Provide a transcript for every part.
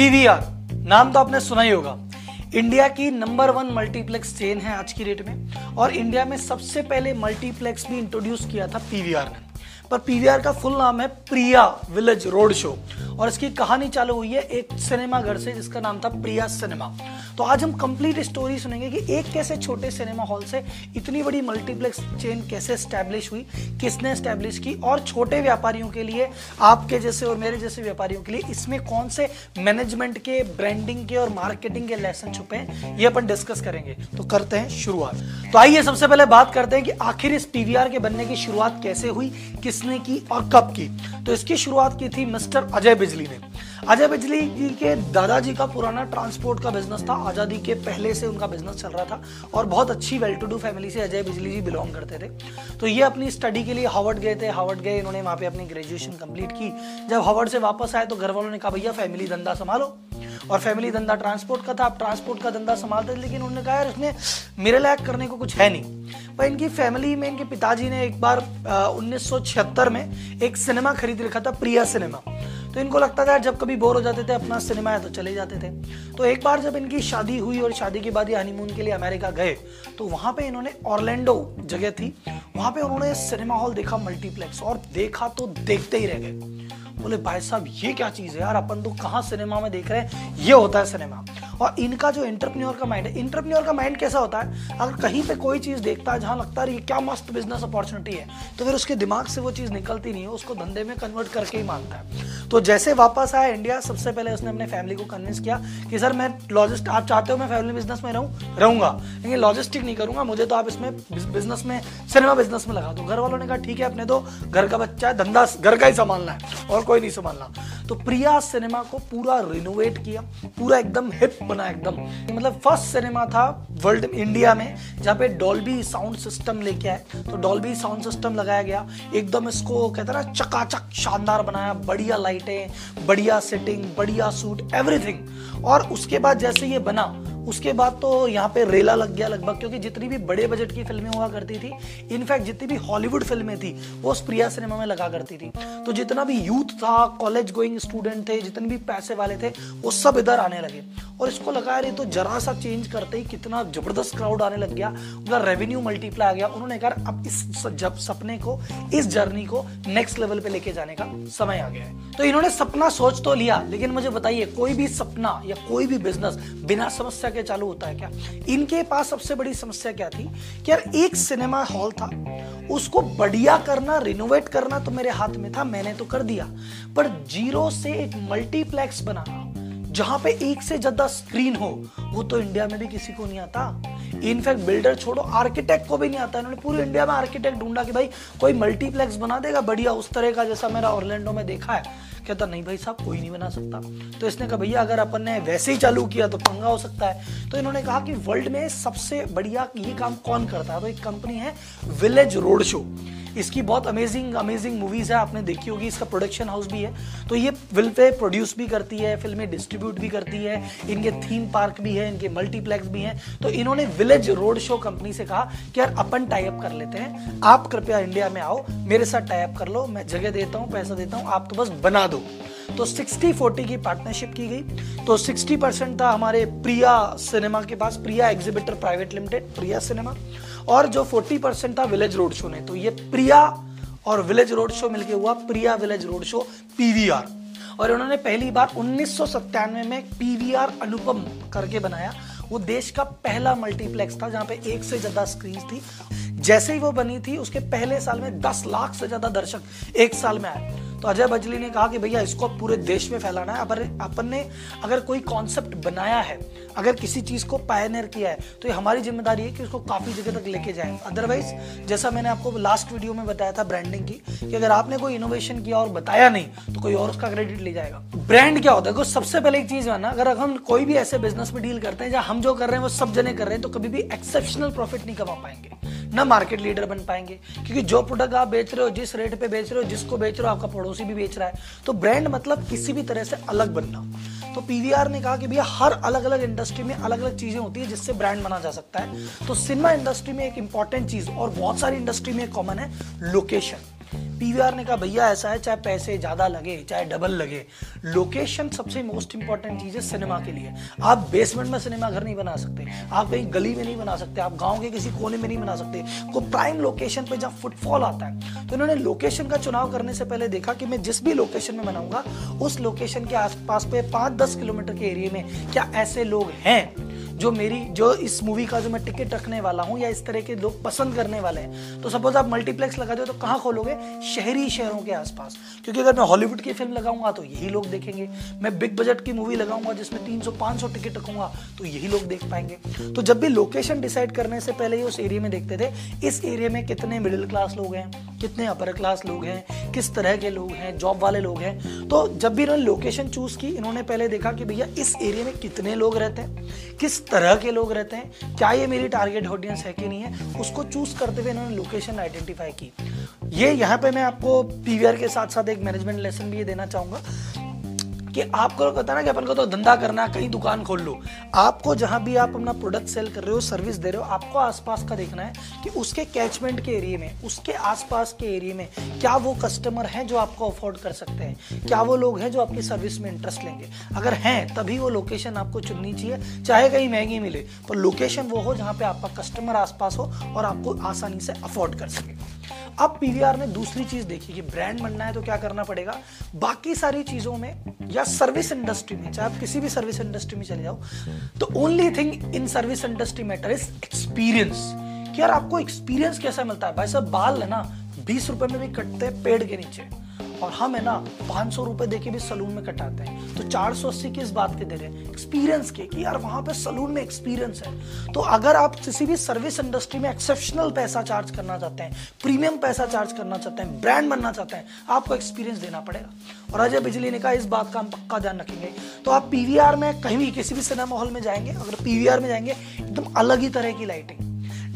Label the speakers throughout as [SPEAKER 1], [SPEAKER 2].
[SPEAKER 1] PVR नाम तो आपने सुना ही होगा। इंडिया की नंबर वन मल्टीप्लेक्स चेन है आज की डेट में, और इंडिया में सबसे पहले मल्टीप्लेक्स भी इंट्रोड्यूस किया था पीवीआर ने। पर पीवीआर का फुल नाम है प्रिया विलेज रोड शो और इसकी कहानी चालू हुई है एक सिनेमा घर से, जिसका नाम था प्रिया सिनेमा तो आज हम कंप्लीट स्टोरी सुनेंगे कि एक कैसे छोटे सिनेमा हॉल से इतनी बड़ी मल्टीप्लेक्स चेन कैसे स्टैब्लिश हुई, किसने स्टैब्लिश की, और छोटे व्यापारियों के लिए, आपके जैसे और मेरे जैसे व्यापारियों के लिए इसमें कौन से मैनेजमेंट के ब्रांडिंग के और मार्केटिंग के लेसन छुपे हैं, ये अपन डिस्कस करेंगे। तो करते हैं शुरुआत। तो आइए सबसे पहले बात करते हैं कि आखिर इस पीवीआर के बनने की शुरुआत कैसे हुई किसने की और कब की? तो इसकी शुरुआत की थी मिस्टर अजय बिजली ने। अजय बिजली जी के दादाजी का पुराना ट्रांसपोर्ट का बिज़नेस था। आज़ादी के पहले से उनका बिज़नेस चल रहा था और बहुत अच्छी वेल टू डू फैमिली से अजय बिजली जी बिलोंग करते थे। तो ये अपनी स्टडी के लिए हावर्ड गए थे। हावर्ड गए, इन्होंने वहाँ पे अपनी ग्रेजुएशन कंप्लीट की। जब हावर्ड से वापस आए तो घर वालों ने कहा, भैया फैमिली धंधा संभालो। और फैमिली धंधा ट्रांसपोर्ट का था, आप ट्रांसपोर्ट का धंधा संभालते थे, लेकिन उन्होंने कहा, यार, इसमें मेरे लायक करने को कुछ है नहीं। पर इनकी फैमिली में, इनके पिताजी ने एक बार उन्नीस में एक सिनेमा खरीद रखा था, प्रिया सिनेमा तो इनको लगता था जब कभी बोर हो जाते थे, अपना सिनेमा है तो चले जाते थे। तो एक बार जब इनकी शादी हुई और शादी के बाद ये हनीमून के लिए अमेरिका गए तो वहाँ पे इन्होंने ऑर्लैंडो जगह थी, वहाँ पे उन्होंने सिनेमा हॉल देखा मल्टीप्लेक्स और देखा तो देखते ही रह गए। बोले, भाई साहब, ये क्या चीज़ है यार? अपन तो कहाँ सिनेमा में देख रहे हैं? ये होता है सिनेमा। और इनका जो इंटरप्रेन्योर का माइंड है इंटरप्रेन्योर का माइंड कैसा होता है? अगर कहीं पे कोई चीज़ देखता है, जहाँ लगता है ये क्या मस्त बिज़नेस अपॉर्चुनिटी है तो फिर उसके दिमाग से वो चीज़ निकलती नहीं है, उसको धंधे में कन्वर्ट करके ही मानता है। तो जैसे वापस आया इंडिया सबसे पहले उसने अपने फैमिली को कन्विंस किया कि, सर, मैं लॉजिस्ट आप चाहते हो मैं फैमिली बिज़नेस में रहूँ? रहूँगा। लेकिन लॉजिस्टिक नहीं करूँगा, मुझे तो आप इसमें बिज़नेस में सिनेमा बिज़नेस में लगा दो। घर वालों ने कहा, ठीक है, अपने तो घर का बच्चा है, धंधा, घर का ही संभालना है और कोई नहीं संभालना। तो प्रिया सिनेमा को पूरा रिनोवेट किया, पूरा एकदम हिप बना एकदम। मतलब फ़र्स्ट सिनेमा था वर्ल्ड इंडिया में, जहाँ पे डॉल्बी साउंड सिस्टम लेके आए। तो डॉल्बी साउंड सिस्टम लगाया गया। एकदम इसको कहते ना, चकाचक, शानदार बनाया। बढ़िया लाइटें बढ़िया सेटिंग बढ़िया सूट एवरीथिंग और उसके बाद जैसे ये बना उसके बाद तो यहाँ पे रेला लग गया लगभग, क्योंकि जितनी भी बड़े बजट की फ़िल्में हुआ करती थी इनफैक्ट जितनी भी हॉलीवुड फ़िल्में थी, वो प्रिया सिनेमा में लगा करती थी। तो जितना भी यूथ था कॉलेज गोइंग स्टूडेंट थे, जितने भी पैसे वाले थे, वो सब इधर आने लगे। और इसको लगा रही तो जरा सा चेंज करते ही कितना ज़बरदस्त क्राउड आने लग गया, उनका रेवेन्यू मल्टीप्लाई आ गया। उन्होंने कहा, अब इस जब सपने को, इस जर्नी को नेक्स्ट लेवल पे लेके जाने का समय आ गया है। तो इन्होंने सपना सोच तो लिया, लेकिन मुझे बताइए, कोई भी सपना या कोई भी बिज़नेस बिना समस्या के चालू होता है क्या? इनके पास सबसे बड़ी समस्या क्या थी कि यार, एक सिनेमा हॉल था, उसको बढ़िया करना रिनोवेट करना तो मेरे हाथ में था, मैंने तो कर दिया। पर ज़ीरो से एक मल्टीप्लेक्स बनाना, जहाँ पे एक से ज़्यादा स्क्रीन हो, वो तो इंडिया में भी किसी को नहीं आता। इनफैक्ट बिल्डर छोड़ो आर्किटेक्ट को भी नहीं आता। इन्होंने पूरे इंडिया में आर्किटेक्ट ढूंढा कि भाई, कोई मल्टीप्लेक्स बना देगा, बढ़िया उस तरह का जैसा मेरा ऑर्लैंडो में देखा है। कहता, नहीं भाई साहब, कोई नहीं बना सकता। तो इसने कहा, भैया, अगर अपन ने वैसे ही चालू किया तो पंगा हो सकता है। तो इन्होंने कहा कि वर्ल्ड में सबसे बढ़िया ये काम कौन करता है? तो एक कंपनी है विलेज रोड शो। इसकी बहुत अमेजिंग अमेजिंग मूवीज़ है, आपने देखी होगी, इसका प्रोडक्शन हाउस भी है। तो ये फ़िल्म प्रोड्यूस भी करती है फ़िल्में डिस्ट्रीब्यूट भी करती है, इनके थीम पार्क भी है, इनके मल्टीप्लेक्स भी हैं। तो इन्होंने विलेज रोड शो कंपनी से कहा कि यार, अपन टाइप कर लेते हैं। आप कृपया इंडिया में आओ, मेरे साथ टाइप कर लो, मैं जगह देता हूँ, पैसा देता हूँ, आप तो बस बना दो। तो 60 40 की पार्टनरशिप की गई। तो 60 परसेंट था हमारे प्रिया सिनेमा के पास, Priya exhibitor private limited Priya cinema. और जो 40 परसेंट था विलेज रोड शो ने। तो ये प्रिया और विलेज रोड शो मिलके हुआ, Priya village road show PVR और उन्होंने पहली बार उन्नीस में पीवीआर अनुपम करके बनाया। वो देश का पहला मल्टीप्लेक्स था, जहाँ पे एक से ज़्यादा स्क्रीन थी। जैसे ही वो बनी थी, उसके पहले साल में दस लाख से ज़्यादा दर्शक एक साल में आए। तो अजय बजली ने कहा कि भैया, इसको पूरे देश में फैलाना है। अगर अपन ने अगर कोई कॉन्सेप्ट बनाया है, अगर किसी चीज़ को पायनियर किया है तो ये हमारी ज़िम्मेदारी है कि उसको काफ़ी जगह तक लेके जाए। अदरवाइज़ जैसा मैंने आपको लास्ट वीडियो में बताया था ब्रांडिंग की, कि अगर आपने कोई इनोवेशन किया और बताया नहीं तो कोई और उसका क्रेडिट ले जाएगा। ब्रांड क्या होता है? सबसे पहले एक चीज़ है ना, अगर हम कोई भी ऐसे बिज़नेस में डील करते हैं, जहाँ हम जो कर रहे हैं, वो सब जने कर रहे हैं तो कभी भी एक्सेप्शनल प्रॉफिट नहीं कमा पाएँगे। ना मार्केट लीडर बन पाएँगे। क्योंकि जो प्रोडक्ट आप बेच रहे हो, जिस रेट पे बेच रहे हो, जिसको बेच रहे हो, आपका पड़ोसी भी बेच रहा है। तो ब्रांड मतलब किसी भी तरह से अलग बनना। तो पीवीआर ने कहा कि भैया, हर अलग अलग इंडस्ट्री में अलग अलग चीज़ें होती है जिससे ब्रांड बना जा सकता है। तो सिनेमा इंडस्ट्री में एक इंपॉर्टेंट चीज़ और बहुत सारी इंडस्ट्री में कॉमन है लोकेशन पीवीआर ने कहा, भैया, ऐसा है, चाहे पैसे ज़्यादा लगे, चाहे डबल लगे लोकेशन सबसे मोस्ट इंपॉर्टेंट चीज़ है सिनेमा के लिए। आप बेसमेंट में सिनेमा घर नहीं बना सकते, आप कहीं गली में नहीं बना सकते, आप गाँव के किसी कोने में नहीं बना सकते, को प्राइम लोकेशन पे जब फुटफॉल आता है तो इन्होंने लोकेशन का चुनाव करने से पहले देखा कि मैं जिस भी लोकेशन में बनाऊँगा, उस लोकेशन के आसपास पे पाँच दस किलोमीटर के एरिए में क्या ऐसे लोग हैं? जो मेरी, जो इस मूवी का जो मैं टिकट रखने वाला हूँ या इस तरह के लोग पसंद करने वाले हैं तो सपोज़ आप मल्टीप्लेक्स लगा दो तो कहाँ खोलोगे? शहरी शहरों के आसपास। क्योंकि अगर मैं हॉलीवुड की फ़िल्म लगाऊँगा तो यही लोग देखेंगे। मैं बिग बजट की मूवी लगाऊँगा, जिसमें तीन सौ, पाँच सौ टिकट रखूँगा तो यही लोग देख पाएँगे। तो जब भी लोकेशन डिसाइड करने से पहले ही उस एरिया में देखते थे, इस एरिया में कितने मिडिल क्लास लोग हैं, कितने अपर क्लास लोग हैं, किस तरह के लोग हैं जॉब वाले लोग हैं। तो जब भी इन्होंने लोकेशन चूज़ की, इन्होंने पहले देखा कि भैया, इस एरिया में कितने लोग रहते हैं, किस तरह के लोग रहते हैं। क्या ये मेरी टारगेट ऑडियंस है कि नहीं है? उसको चूज़ करते हुए इन्होंने लोकेशन आइडेंटिफाई की। ये यहाँ पे मैं आपको पीवीआर के साथ साथ एक मैनेजमेंट लेसन भी ये देना चाहूँगा। कि आपको कहता ना कि अपन को तो धंधा करना है, कहीं दुकान खोल लो। आपको जहाँ भी आप अपना प्रोडक्ट सेल कर रहे हो सर्विस दे रहे हो, आपको आसपास का देखना है कि उसके कैचमेंट के एरिए में, उसके आसपास के एरिए में क्या वो कस्टमर हैं जो आपको अफोर्ड कर सकते हैं? क्या वो लोग हैं जो आपकी सर्विस में इंटरेस्ट लेंगे? अगर हैं, तभी वो लोकेशन आपको चुननी चाहिए, चाहे कहीं महँगी मिले, पर लोकेशन वो हो जहाँ पे आपका कस्टमर आसपास हो और आपको आसानी से अफोर्ड कर सके। अब पीवीआर ने दूसरी चीज़ देखी कि ब्रांड बनना है तो क्या करना पड़ेगा? बाकी सारी चीज़ों में या सर्विस इंडस्ट्री में, चाहे आप किसी भी सर्विस इंडस्ट्री में चले जाओ तो only thing in service industry matter is experience कि यार आपको एक्सपीरियंस कैसा मिलता है? भाई साहब, बाल है ना, बीस रुपए में भी कटते हैं पेड़ के नीचे। और हम है ना पाँच सौ रुपए देके भी सलून में कटाते हैं। तो चार सौ अस्सी किस बात के दे रहे हैं एक्सपीरियंस के कि यार वहाँ पे सलून में एक्सपीरियंस है। तो अगर आप किसी भी सर्विस इंडस्ट्री में एक्सेप्शनल पैसा चार्ज करना चाहते हैं प्रीमियम पैसा चार्ज करना चाहते हैं ब्रांड बनना चाहते हैं, आपको एक्सपीरियंस देना पड़ेगा। और अजय बिजली ने कहा, इस बात का हम पक्का ध्यान रखेंगे। तो आप पीवीआर में कहीं भी किसी भी सिनेमा हॉल में जाएँगे, अगर पीवीआर में जाएँगे, एकदम अलग ही तरह की लाइटिंग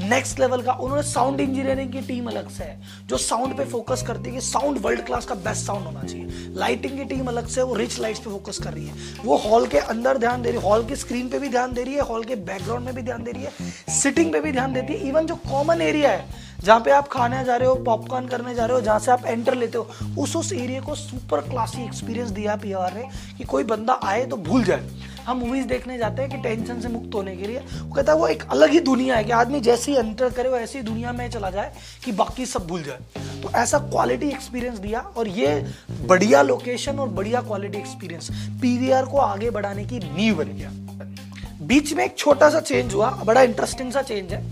[SPEAKER 1] नेक्स्ट लेवल का, उन्होंने साउंड इंजीनियरिंग की टीम अलग से है, जो साउंड पे फोकस करती है कि साउंड वर्ल्ड क्लास का बेस्ट साउंड होना चाहिए। लाइटिंग की टीम अलग से वो रिच लाइट्स पे फोकस कर रही है। वो हॉल के अंदर ध्यान दे रही है हॉल की स्क्रीन पे भी ध्यान दे रही है हॉल के बैकग्राउंड में भी ध्यान दे रही है सिटिंग पे भी ध्यान देती है। इवन जो कॉमन एरिया है, जहाँ पे आप खाने जा रहे हो पॉपकॉर्न करने जा रहे हो, जहाँ से आप एंटर लेते हो, उस उस एरिया को सुपर क्लासी एक्सपीरियंस दिया पी ने कि कोई बंदा आए तो भूल जाए। हम मूवीज़ देखने जाते हैं कि टेंशन से मुक्त होने के लिए। वो कहता है, वो एक अलग ही दुनिया है कि आदमी जैसे ही एंटर करे, वो ऐसी दुनिया में चला जाए कि बाकी सब भूल जाए। तो ऐसा क्वालिटी एक्सपीरियंस दिया और ये बढ़िया लोकेशन और बढ़िया क्वालिटी एक्सपीरियंस पीवीआर को आगे बढ़ाने की नींव बन गया। बीच में एक छोटा सा चेंज हुआ, बड़ा इंटरेस्टिंग सा चेंज है।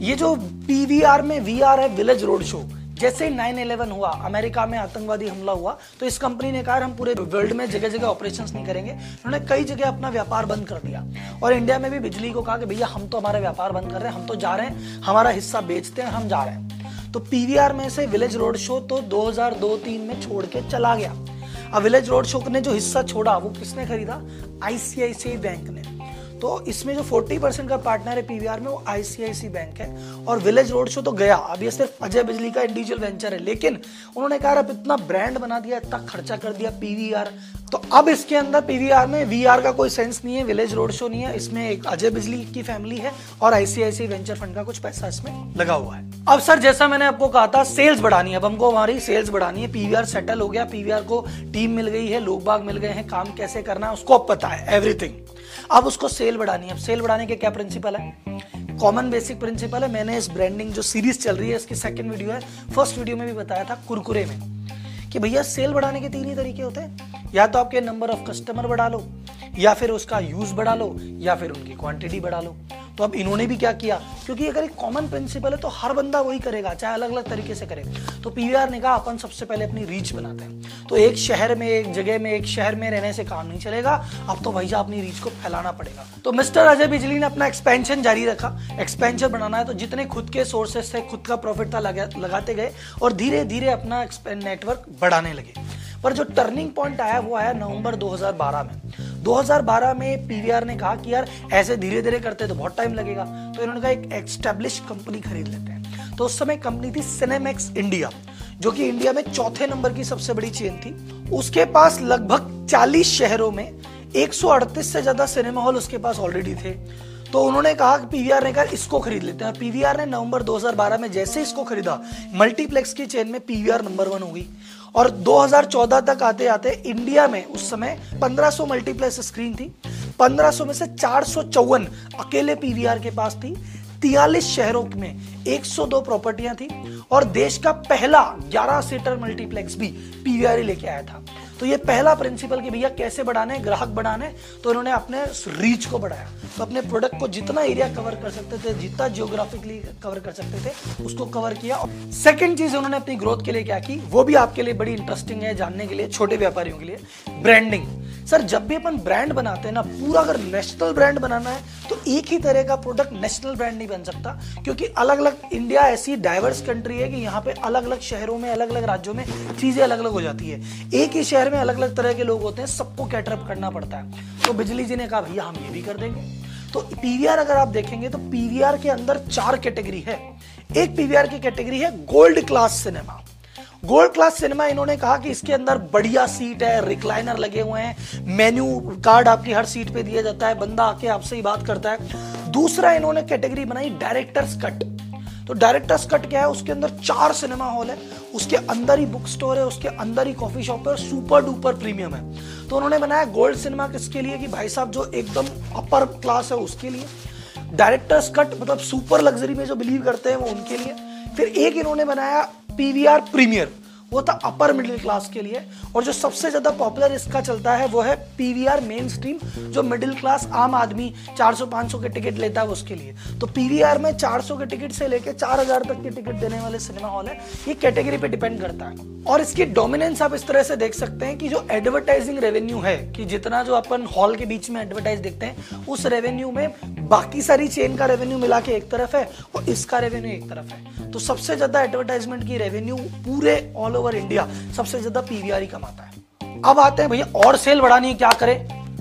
[SPEAKER 1] ये जो पीवीआर में वीआर है विलेज रोड शो जैसे ही नाइन इलेवन हुआ, अमेरिका में आतंकवादी हमला हुआ तो इस कंपनी ने कहा हम पूरे वर्ल्ड में जगह जगह ऑपरेशन नहीं करेंगे। उन्होंने कई जगह अपना व्यापार बंद कर दिया। और इंडिया में भी बिजली को कहा कि, भैया, हम तो हमारा व्यापार बंद कर रहे हैं, हम तो जा रहे हैं, हमारा हिस्सा बेचते हैं, हम जा रहे हैं। तो पीवीआर में से विलेज रोड शो तो 2002-3 में छोड़ के चला गया। अब विलेज रोड शो ने जो हिस्सा छोड़ा, वो किसने खरीदा? आईसीआईसीआई बैंक ने। तो इसमें जो 40 परसेंट का पार्टनर है पीवीआर में, वो आईसीआईसी बैंक है। और विलेज रोड शो तो गया। अब ये सिर्फ़ अजय बिजली का इंडिविजुअल वेंचर है। लेकिन उन्होंने कहा अब इतना ब्रांड बना दिया, इतना खर्चा कर दिया पीवीआर तो अब इसके अंदर पीवीआर में वीआर का कोई सेंस नहीं है विलेज रोड शो नहीं है। इसमें एक अजय बिजली की फैमिली है और आईसीआईसी वेंचर फंड का कुछ पैसा इसमें लगा हुआ है। अब सर, जैसा मैंने आपको कहा था सेल्स बढ़ानी है। अब हमको हमारी सेल्स बढ़ानी है। पीवीआर सेटल हो गया। पीवीआर को टीम मिल गई है, लोग बाग मिल गए हैं, काम कैसे करना है, उसको अब पता है एवरीथिंग अब उसको सेल बढ़ानी है। अब सेल बढ़ाने के क्या प्रिंसिपल है? कॉमन बेसिक प्रिंसिपल है। मैंने इस ब्रांडिंग जो सीरीज़ चल रही है, इसकी सेकंड वीडियो है। फ़र्स्ट वीडियो में भी बताया था कुरकुरे में कि भैया सेल बढ़ाने के तीन ही तरीके होते हैं। या तो आपके नंबर ऑफ़ कस्टमर बढ़ा लो, या फिर उसका यूज़ बढ़ा लो, या फिर उनकी क्वांटिटी बढ़ा लो। तो अब इन्होंने भी क्या किया? क्योंकि अगर एक कॉमन प्रिंसिपल है तो हर बंदा वही करेगा चाहे अलग अलग तरीके से करे। तो पीवीआर ने कहा अपन सबसे पहले अपनी रीच बनाते हैं। तो एक शहर में एक जगह में एक शहर में रहने से काम नहीं चलेगा। अब तो भैया अपनी रीच को फैलाना पड़ेगा। तो मिस्टर अजय बिजली ने अपना एक्सपेंशन जारी रखा। एक्सपेंशन बनाना है तो जितने खुद के सोर्सेस थे खुद का प्रॉफिट था लगा, लगाते गए और धीरे धीरे अपना नेटवर्क बढ़ाने लगे। पर जो टर्निंग पॉइंट आया वो आया नवंबर 2012 में। 2012 में पीवीआर ने कहा कि यार, ऐसे धीरे धीरे करते तो बहुत टाइम लगेगा। तो इन्होंने कहा, एक एस्टेब्लिश कंपनी खरीद लेते हैं। तो उस समय कंपनी थी सिनेमैक्स इंडिया जो कि इंडिया में चौथे नंबर की सबसे बड़ी चेन थी। उसके पास लगभग 40 शहरों में 138 से ज़्यादा सिनेमा हॉल उसके पास ऑलरेडी थे। तो उन्होंने कहा कि पीवीआर ने कहा, इसको खरीद लेते हैं। पीवीआर ने नवंबर 2012 में जैसे इसको खरीदा मल्टीप्लेक्स की चेन में पीवीआर नंबर वन हो गई। और 2014 तक आते आते इंडिया में उस समय 1500 मल्टीप्लेक्स स्क्रीन थी। 1500 में से चार अकेले पीवीआर के पास थी। तियालीस शहरों में 102 प्रॉपर्टियाँ थी और देश का पहला 11 सीटर मल्टीप्लेक्स भी पीवीआर लेके आया था। तो ये पहला प्रिंसिपल कि भैया कैसे बढ़ाने, ग्राहक बढ़ाने तो इन्होंने अपने रीच को बढ़ाया। तो अपने प्रोडक्ट को जितना एरिया कवर कर सकते थे, जितना जियोग्राफिकली कवर कर सकते थे, उसको कवर किया। और सेकेंड चीज़ उन्होंने अपनी ग्रोथ के लिए क्या की, वो भी आपके लिए बड़ी इंटरेस्टिंग है जानने के लिए, छोटे व्यापारियों के लिए। ब्रांडिंग सर, जब भी अपन ब्रांड बनाते हैं ना, पूरा अगर नेशनल ब्रांड बनाना है एक ही तरह का प्रोडक्ट नेशनल ब्रांड नहीं बन सकता, क्योंकि अलग अलग इंडिया ऐसी डाइवर्स कंट्री है कि यहाँ पे अलग अलग शहरों में अलग अलग राज्यों में चीज़ें अलग अलग हो जाती है। एक ही शहर में अलग अलग तरह के लोग होते हैं, सबको कैटरअप करना पड़ता है। तो बिजली जी ने कहा, भैया, हम ये भी कर देंगे। तो पीवीआर अगर आप देखेंगे तो पीवीआर के अंदर चार कैटेगरी है। एक पीवीआर की कैटेगरी है gold class cinema gold class cinema इन्होंने कहा कि इसके अंदर बढ़िया सीट है रिक्लाइनर लगे हुए हैं मेन्यू कार्ड आपकी हर सीट पे दिया जाता है, बंदा आके आपसे ही बात करता है। दूसरा इन्होंने कैटेगरी बनाई डायरेक्टर्स कट तो डायरेक्टर्स कट क्या है? उसके अंदर चार सिनेमा हॉल है, उसके अंदर ही बुक स्टोर है, उसके अंदर ही कॉफ़ी शॉप है सुपर डुपर प्रीमियम है। तो उन्होंने बनाया गोल्ड सिनेमा किसके लिए? कि भाई साहब जो एकदम अपर क्लास है उसके लिए। डायरेक्टर्स कट मतलब सुपर लग्जरी में जो बिलीव करते हैं वो उनके लिए। फिर एक इन्होंने बनाया पीवीआर प्रीमियर वो था अपर मिडिल क्लास के लिए, और जो सबसे ज़्यादा पॉपुलर इसका चलता है, वो है पीवीआर मेन स्ट्रीम जो मिडिल क्लास आम आदमी 400-500 के टिकट लेता है उसके लिए। तो पीवीआर में 400 के टिकट से लेके 4000 तक के टिकट देने वाले सिनेमा हॉल है, ये कैटेगरी पे डिपेंड करता है। और इसकी डोमिनेंस आप इस तरह से देख सकते हैं कि जो एडवर्टाइजिंग रेवेन्यू है, कि जितना जो अपन हॉल के बीच में एडवर्टाइज देखते हैं, उस रेवेन्यू में बाकी सारी चेन का रेवेन्यू मिला के एक तरफ़ है और इसका रेवेन्यू एक तरफ़ है। तो सबसे ज़्यादा एडवर्टाइजमेंट की रेवेन्यू पूरे ऑल ओवर इंडिया सबसे ज़्यादा पीवीआर कमाता है। अब आते हैं भैया, और सेल बढ़ानी है, क्या करे?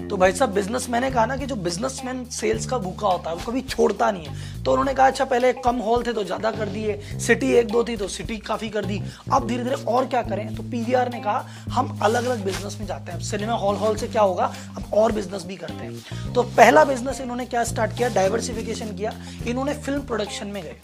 [SPEAKER 1] तो भाई साहब बिज़नेस मैंने कहा ना कि जो बिजनेसमैन सेल्स का भूखा होता है, वो कभी छोड़ता नहीं है। तो उन्होंने कहा अच्छा पहले कम हॉल थे तो ज़्यादा कर दिए। सिटी एक दो थी तो सिटी काफ़ी कर दी। अब धीरे धीरे और क्या करें? तो पीवीआर ने कहा, हम अलग अलग बिज़नेस में जाते हैं। सिनेमा हॉल हॉल से क्या होगा? अब और बिज़नेस भी करते हैं। तो पहला बिज़नेस इन्होंने क्या स्टार्ट किया? डाइवर्सिफिकेशन किया। इन्होंने फ़िल्म प्रोडक्शन में गए।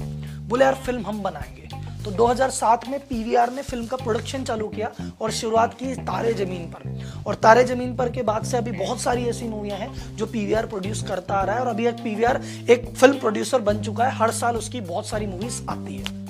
[SPEAKER 1] बोले, यार फ़िल्म हम बनाएँगे। तो 2007 में पीवीआर ने फ़िल्म का प्रोडक्शन चालू किया और शुरुआत की तारे ज़मीन पर। और तारे ज़मीन पर के बाद से अभी बहुत सारी ऐसी मूवियाँ हैं जो पीवीआर प्रोड्यूस करता आ रहा है और अभी एक पीवीआर एक फ़िल्म प्रोड्यूसर बन चुका है। हर साल उसकी बहुत सारी मूवीज़ आती है।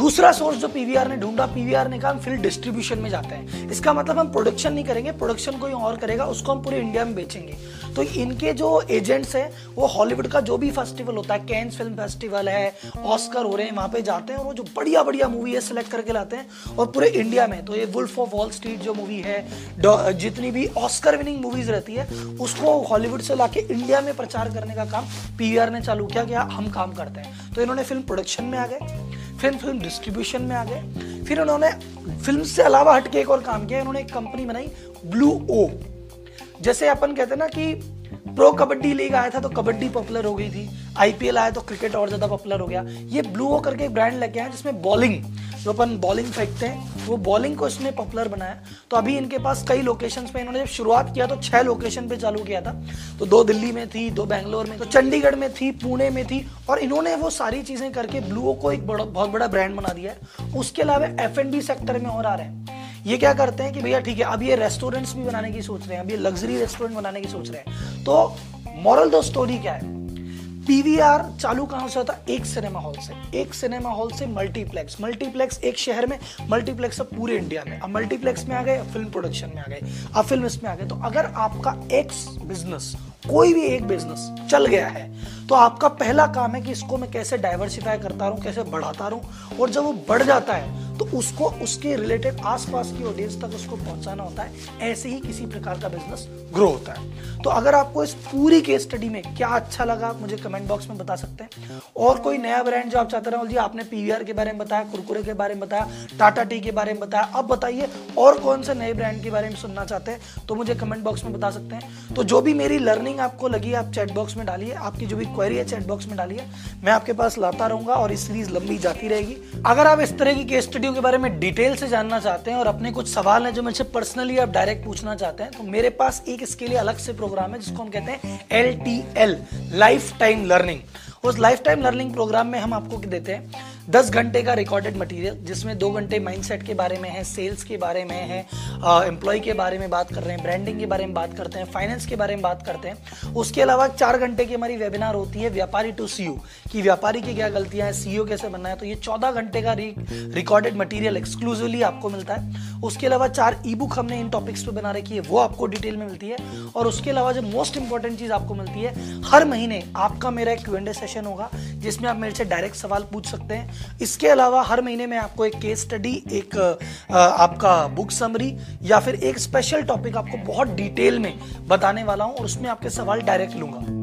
[SPEAKER 1] दूसरा सोर्स जो पीवीआर ने ढूंढा पीवीआर ने कहा, हम डिस्ट्रीब्यूशन में जाते हैं। इसका मतलब हम प्रोडक्शन नहीं करेंगे प्रोडक्शन कोई और करेगा, उसको हम पूरे इंडिया में बेचेंगे। तो इनके जो एजेंट्स हैं, वो हॉलीवुड का जो भी फेस्टिवल होता है कैंस फ़िल्म फेस्टिवल है ऑस्कर हो रहे हैं, वहाँ पे जाते हैं और वो जो बढ़िया बढ़िया मूवी है सिलेक्ट करके लाते हैं और पूरे इंडिया में। तो ये वुल्फ ऑफ़ वॉल स्ट्रीट जो मूवी है जितनी भी ऑस्कर विनिंग मूवीज़ रहती है, उसको हॉलीवुड से लाके इंडिया में प्रचार करने का काम पीवीआर ने चालू किया, कि हम काम करते हैं। तो इन्होंने फ़िल्म प्रोडक्शन में आ गए। फिर फ़िल्म डिस्ट्रीब्यूशन में आ गए। फिर उन्होंने फ़िल्म से अलावा हटके एक और काम किया, उन्होंने एक कंपनी बनाई ब्लू ओ जैसे अपन कहते हैं ना कि प्रो कबड्डी लीग आया था तो कबड्डी पॉपुलर हो गई थी। आईपीएल आया तो क्रिकेट और ज़्यादा पॉपुलर हो गया। ये ब्लू ओ करके एक ब्रांड लग गया है जिसमें बॉलिंग जो अपन बॉलिंग फेंकते हैं। वो बॉलिंग को इसने पॉपुलर बनाया। तो अभी इनके पास कई लोकेशन पे इन्होंने जब शुरुआत किया तो छह लोकेशन पे चालू किया था। तो दो दिल्ली में थी, दो बैंगलोर में तो चंडीगढ़ में थी, पुणे में थी, और इन्होंने वो सारी चीज़ें करके ब्लू को एक बड़ा, बहुत बड़ा ब्रांड बना दिया है। उसके अलावा एफ़ सेक्टर में और आ रहे हैं। ये क्या करते हैं कि भैया, ठीक है, अब ये रेस्टोरेंट्स भी बनाने की सोच रहे हैं, अब ये लग्जरी रेस्टोरेंट बनाने की सोच रहे हैं। तो मॉरल दो स्टोरी क्या है? पीवीआर चालू कहाँ से होता है? एक सिनेमा हॉल से। एक सिनेमा हॉल से मल्टीप्लेक्स। मल्टीप्लेक्स एक शहर में, मल्टीप्लेक्स अब पूरे इंडिया में। अब मल्टीप्लेक्स में आ गए फ़िल्म प्रोडक्शन में आ गए। अब फ़िल्म इसमें आ गए। तो अगर आपका एक्स बिज़नेस कोई भी एक बिज़नेस चल गया है तो आपका पहला काम है कि इसको मैं कैसे डाइवर्सिफाई करता रहूँ, कैसे बढ़ाता रहूँ। और जब वो बढ़ जाता है तो उसको, उसके रिलेटेड आसपास की ऑडियंस तक उसको पहुंचाना होता है। ऐसे ही किसी प्रकार का बिज़नेस ग्रो होता है। तो अगर आपको इस पूरी केस स्टडी में क्या अच्छा लगा मुझे कमेंट बॉक्स में बता सकते हैं। और कोई नया ब्रांड जो आप चाहते रहे जी, आपने पीवीआर के बारे में बताया, कुरकुरे के बारे में बताया टाटा टी के बारे में बताया अब बताइए और कौन से नए ब्रांड के बारे में सुनना चाहते हैं तो मुझे कमेंट बॉक्स में बता सकते हैं। तो जो भी मेरी लर्निंग आपको लगी आप चैट बॉक्स में डालिए। आपकी जो भी क्वेरी है चैट बॉक्स में डालिए। मैं आपके पास लाता रहूँगा और इस सीरीज़ लंबी जाती रहेगी। अगर आप इस तरह की केस स्टडी वीडियो के बारे में डिटेल से जानना चाहते हैं और अपने कुछ सवाल हैं जो मुझसे पर्सनली आप डायरेक्ट पूछना चाहते हैं तो मेरे पास एक इसके लिए अलग से प्रोग्राम है, जिसको हम कहते हैं L T L lifetime learning उस लाइफ टाइम लर्निंग प्रोग्राम में हम आपको देते हैं। दस घंटे का रिकॉर्डेड मटेरियल जिसमें दो घंटे माइंडसेट के बारे में है सेल्स के बारे में है एम्प्लॉय के बारे में बात कर रहे हैं ब्रांडिंग के बारे में बात करते हैं फाइनेंस के बारे में बात करते हैं, उसके अलावा चार घंटे की हमारी वेबिनार होती है, व्यापारी टू सी कि व्यापारी की क्या गलतियाँ हैं सीईओ कैसे बनना है तो ये चौदह घंटे का रिकॉर्डेड मटीरियल एक्सक्लूसिवली आपको मिलता है। उसके अलावा चार ई बुक हमने इन टॉपिक्स पे बना रखी है, वो आपको डिटेल में मिलती है। और उसके अलावा जो मोस्ट इंपॉर्टेंट चीज़ आपको मिलती है, हर महीने आपका मेरा एक क्यू सेशन होगा, जिसमें आप मेरे से डायरेक्ट सवाल पूछ सकते हैं। इसके अलावा हर महीने में आपको एक केस स्टडी एक आपका बुक समरी या फिर एक स्पेशल टॉपिक आपको बहुत डिटेल में बताने वाला हूँ, और उसमें आपके सवाल डायरेक्ट लूँगा।